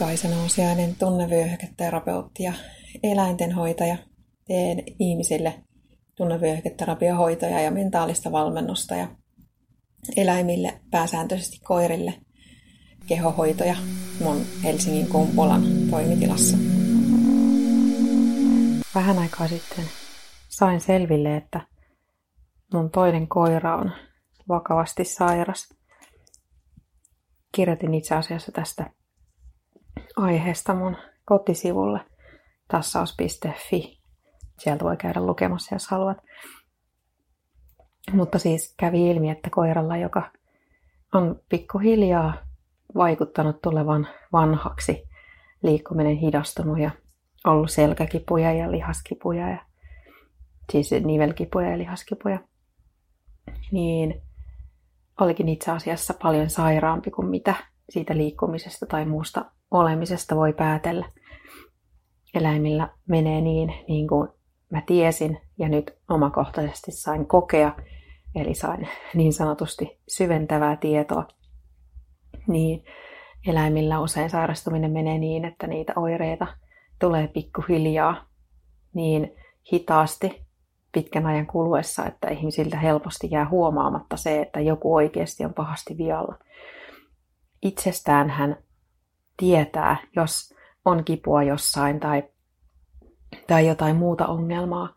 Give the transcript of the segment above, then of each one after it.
Kaisa Nousiainen, tunnevyöhyketerapeutti ja eläintenhoitaja. Teen ihmisille tunnevyöhyketerapiohoitoja ja mentaalista valmennusta ja eläimille, pääsääntöisesti koirille, kehohoitoja mun Helsingin Kumpulan toimitilassa. Vähän aikaa sitten sain selville, että mun toinen koira on vakavasti sairas. Kirjoitin itse asiassa tästä aiheesta mun kotisivulle tassaus.fi. Sieltä voi käydä lukemassa, jos haluat. Mutta siis kävi ilmi, että koiralla, joka on pikkuhiljaa vaikuttanut tulevan vanhaksi, liikkuminen hidastunut ja ollut selkäkipuja ja lihaskipuja, ja, siis nivelkipuja ja lihaskipuja, niin olikin itse asiassa paljon sairaampi kuin mitä siitä liikkumisesta tai muusta olemisesta voi päätellä. Eläimillä menee niin, niin kuin mä tiesin ja nyt omakohtaisesti sain kokea, eli sain niin sanotusti syventävää tietoa, niin eläimillä usein sairastuminen menee niin, että niitä oireita tulee pikkuhiljaa niin hitaasti pitkän ajan kuluessa, että ihmisiltä helposti jää huomaamatta se, että joku oikeasti on pahasti vialla. Itsestään hän tietää, jos on kipua jossain tai, tai jotain muuta ongelmaa,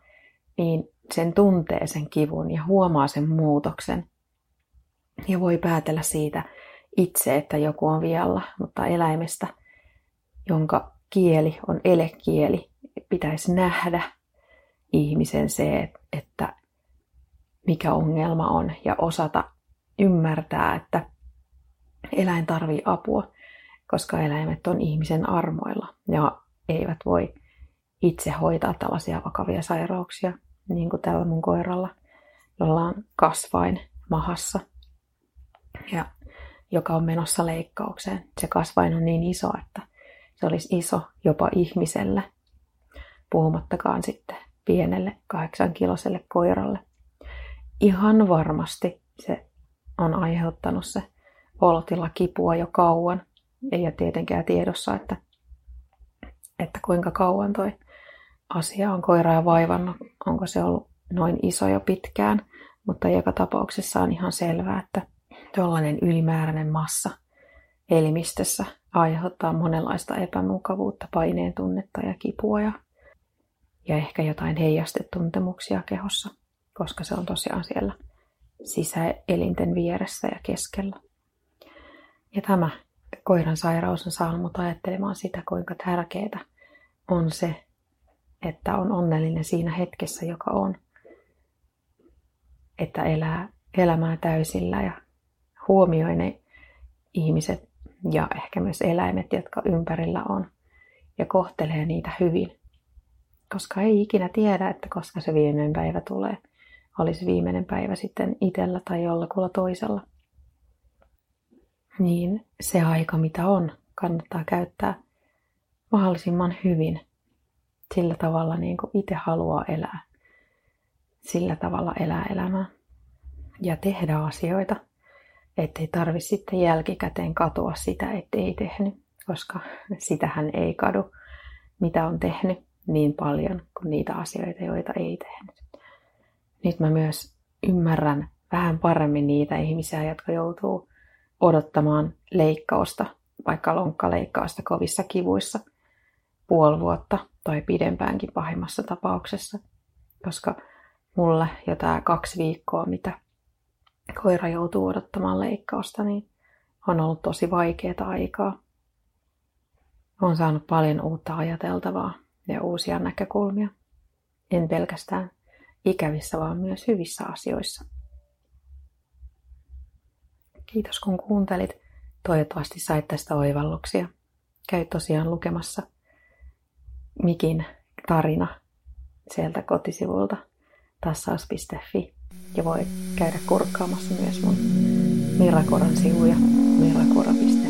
niin sen tuntee sen kivun ja huomaa sen muutoksen. Ja voi päätellä siitä itse, että joku on vialla, mutta eläimestä, jonka kieli on elekieli, pitäisi nähdä ihmisen se, että mikä ongelma on ja osata ymmärtää, että eläin tarvii apua koska eläimet on ihmisen armoilla ja eivät voi itse hoitaa tällaisia vakavia sairauksia, niin kuin tällä mun koiralla, jolla on kasvain mahassa ja joka on menossa leikkaukseen. Se kasvain on niin iso, että se olisi iso jopa ihmiselle, puhumattakaan sitten pienelle kahdeksankiloselle koiralle. Ihan varmasti se on aiheuttanut se olotila kipua jo kauan, ei ole tietenkään tiedossa, että, että kuinka kauan toi asia on koiraa vaivannut, onko se ollut noin iso jo pitkään, mutta joka tapauksessa on ihan selvää, että tuollainen ylimääräinen massa elimistössä aiheuttaa monenlaista epämukavuutta, paineen tunnetta ja kipua ja, ja ehkä jotain heijastetuntemuksia kehossa, koska se on tosiaan siellä sisäelinten vieressä ja keskellä. Ja tämä koiran sairaus on saanut mut ajattelemaan sitä, kuinka tärkeää on se, että on onnellinen siinä hetkessä, joka on. Että elää elämää täysillä ja huomioi ne ihmiset ja ehkä myös eläimet, jotka ympärillä on. Ja kohtelee niitä hyvin. Koska ei ikinä tiedä, että koska se viimeinen päivä tulee. Olisi viimeinen päivä sitten itsellä tai jollakulla toisella niin se aika, mitä on, kannattaa käyttää mahdollisimman hyvin sillä tavalla, niin kuin itse haluaa elää. Sillä tavalla elää elämää ja tehdä asioita, ettei tarvi sitten jälkikäteen katua sitä, ettei tehnyt, koska sitähän ei kadu, mitä on tehnyt niin paljon kuin niitä asioita, joita ei tehnyt. Nyt mä myös ymmärrän vähän paremmin niitä ihmisiä, jotka joutuu odottamaan leikkausta, vaikka lonkkaleikkausta kovissa kivuissa, puoli vuotta tai pidempäänkin pahimmassa tapauksessa. Koska mulle jo tämä kaksi viikkoa, mitä koira joutuu odottamaan leikkausta, niin on ollut tosi vaikeaa aikaa. Olen saanut paljon uutta ajateltavaa ja uusia näkökulmia. En pelkästään ikävissä, vaan myös hyvissä asioissa. Kiitos kun kuuntelit. Toivottavasti sait tästä oivalluksia. Käy tosiaan lukemassa Mikin tarina sieltä kotisivulta tassaus.fi ja voi käydä kurkkaamassa myös mun Mirakoran sivuja mirakora.fi.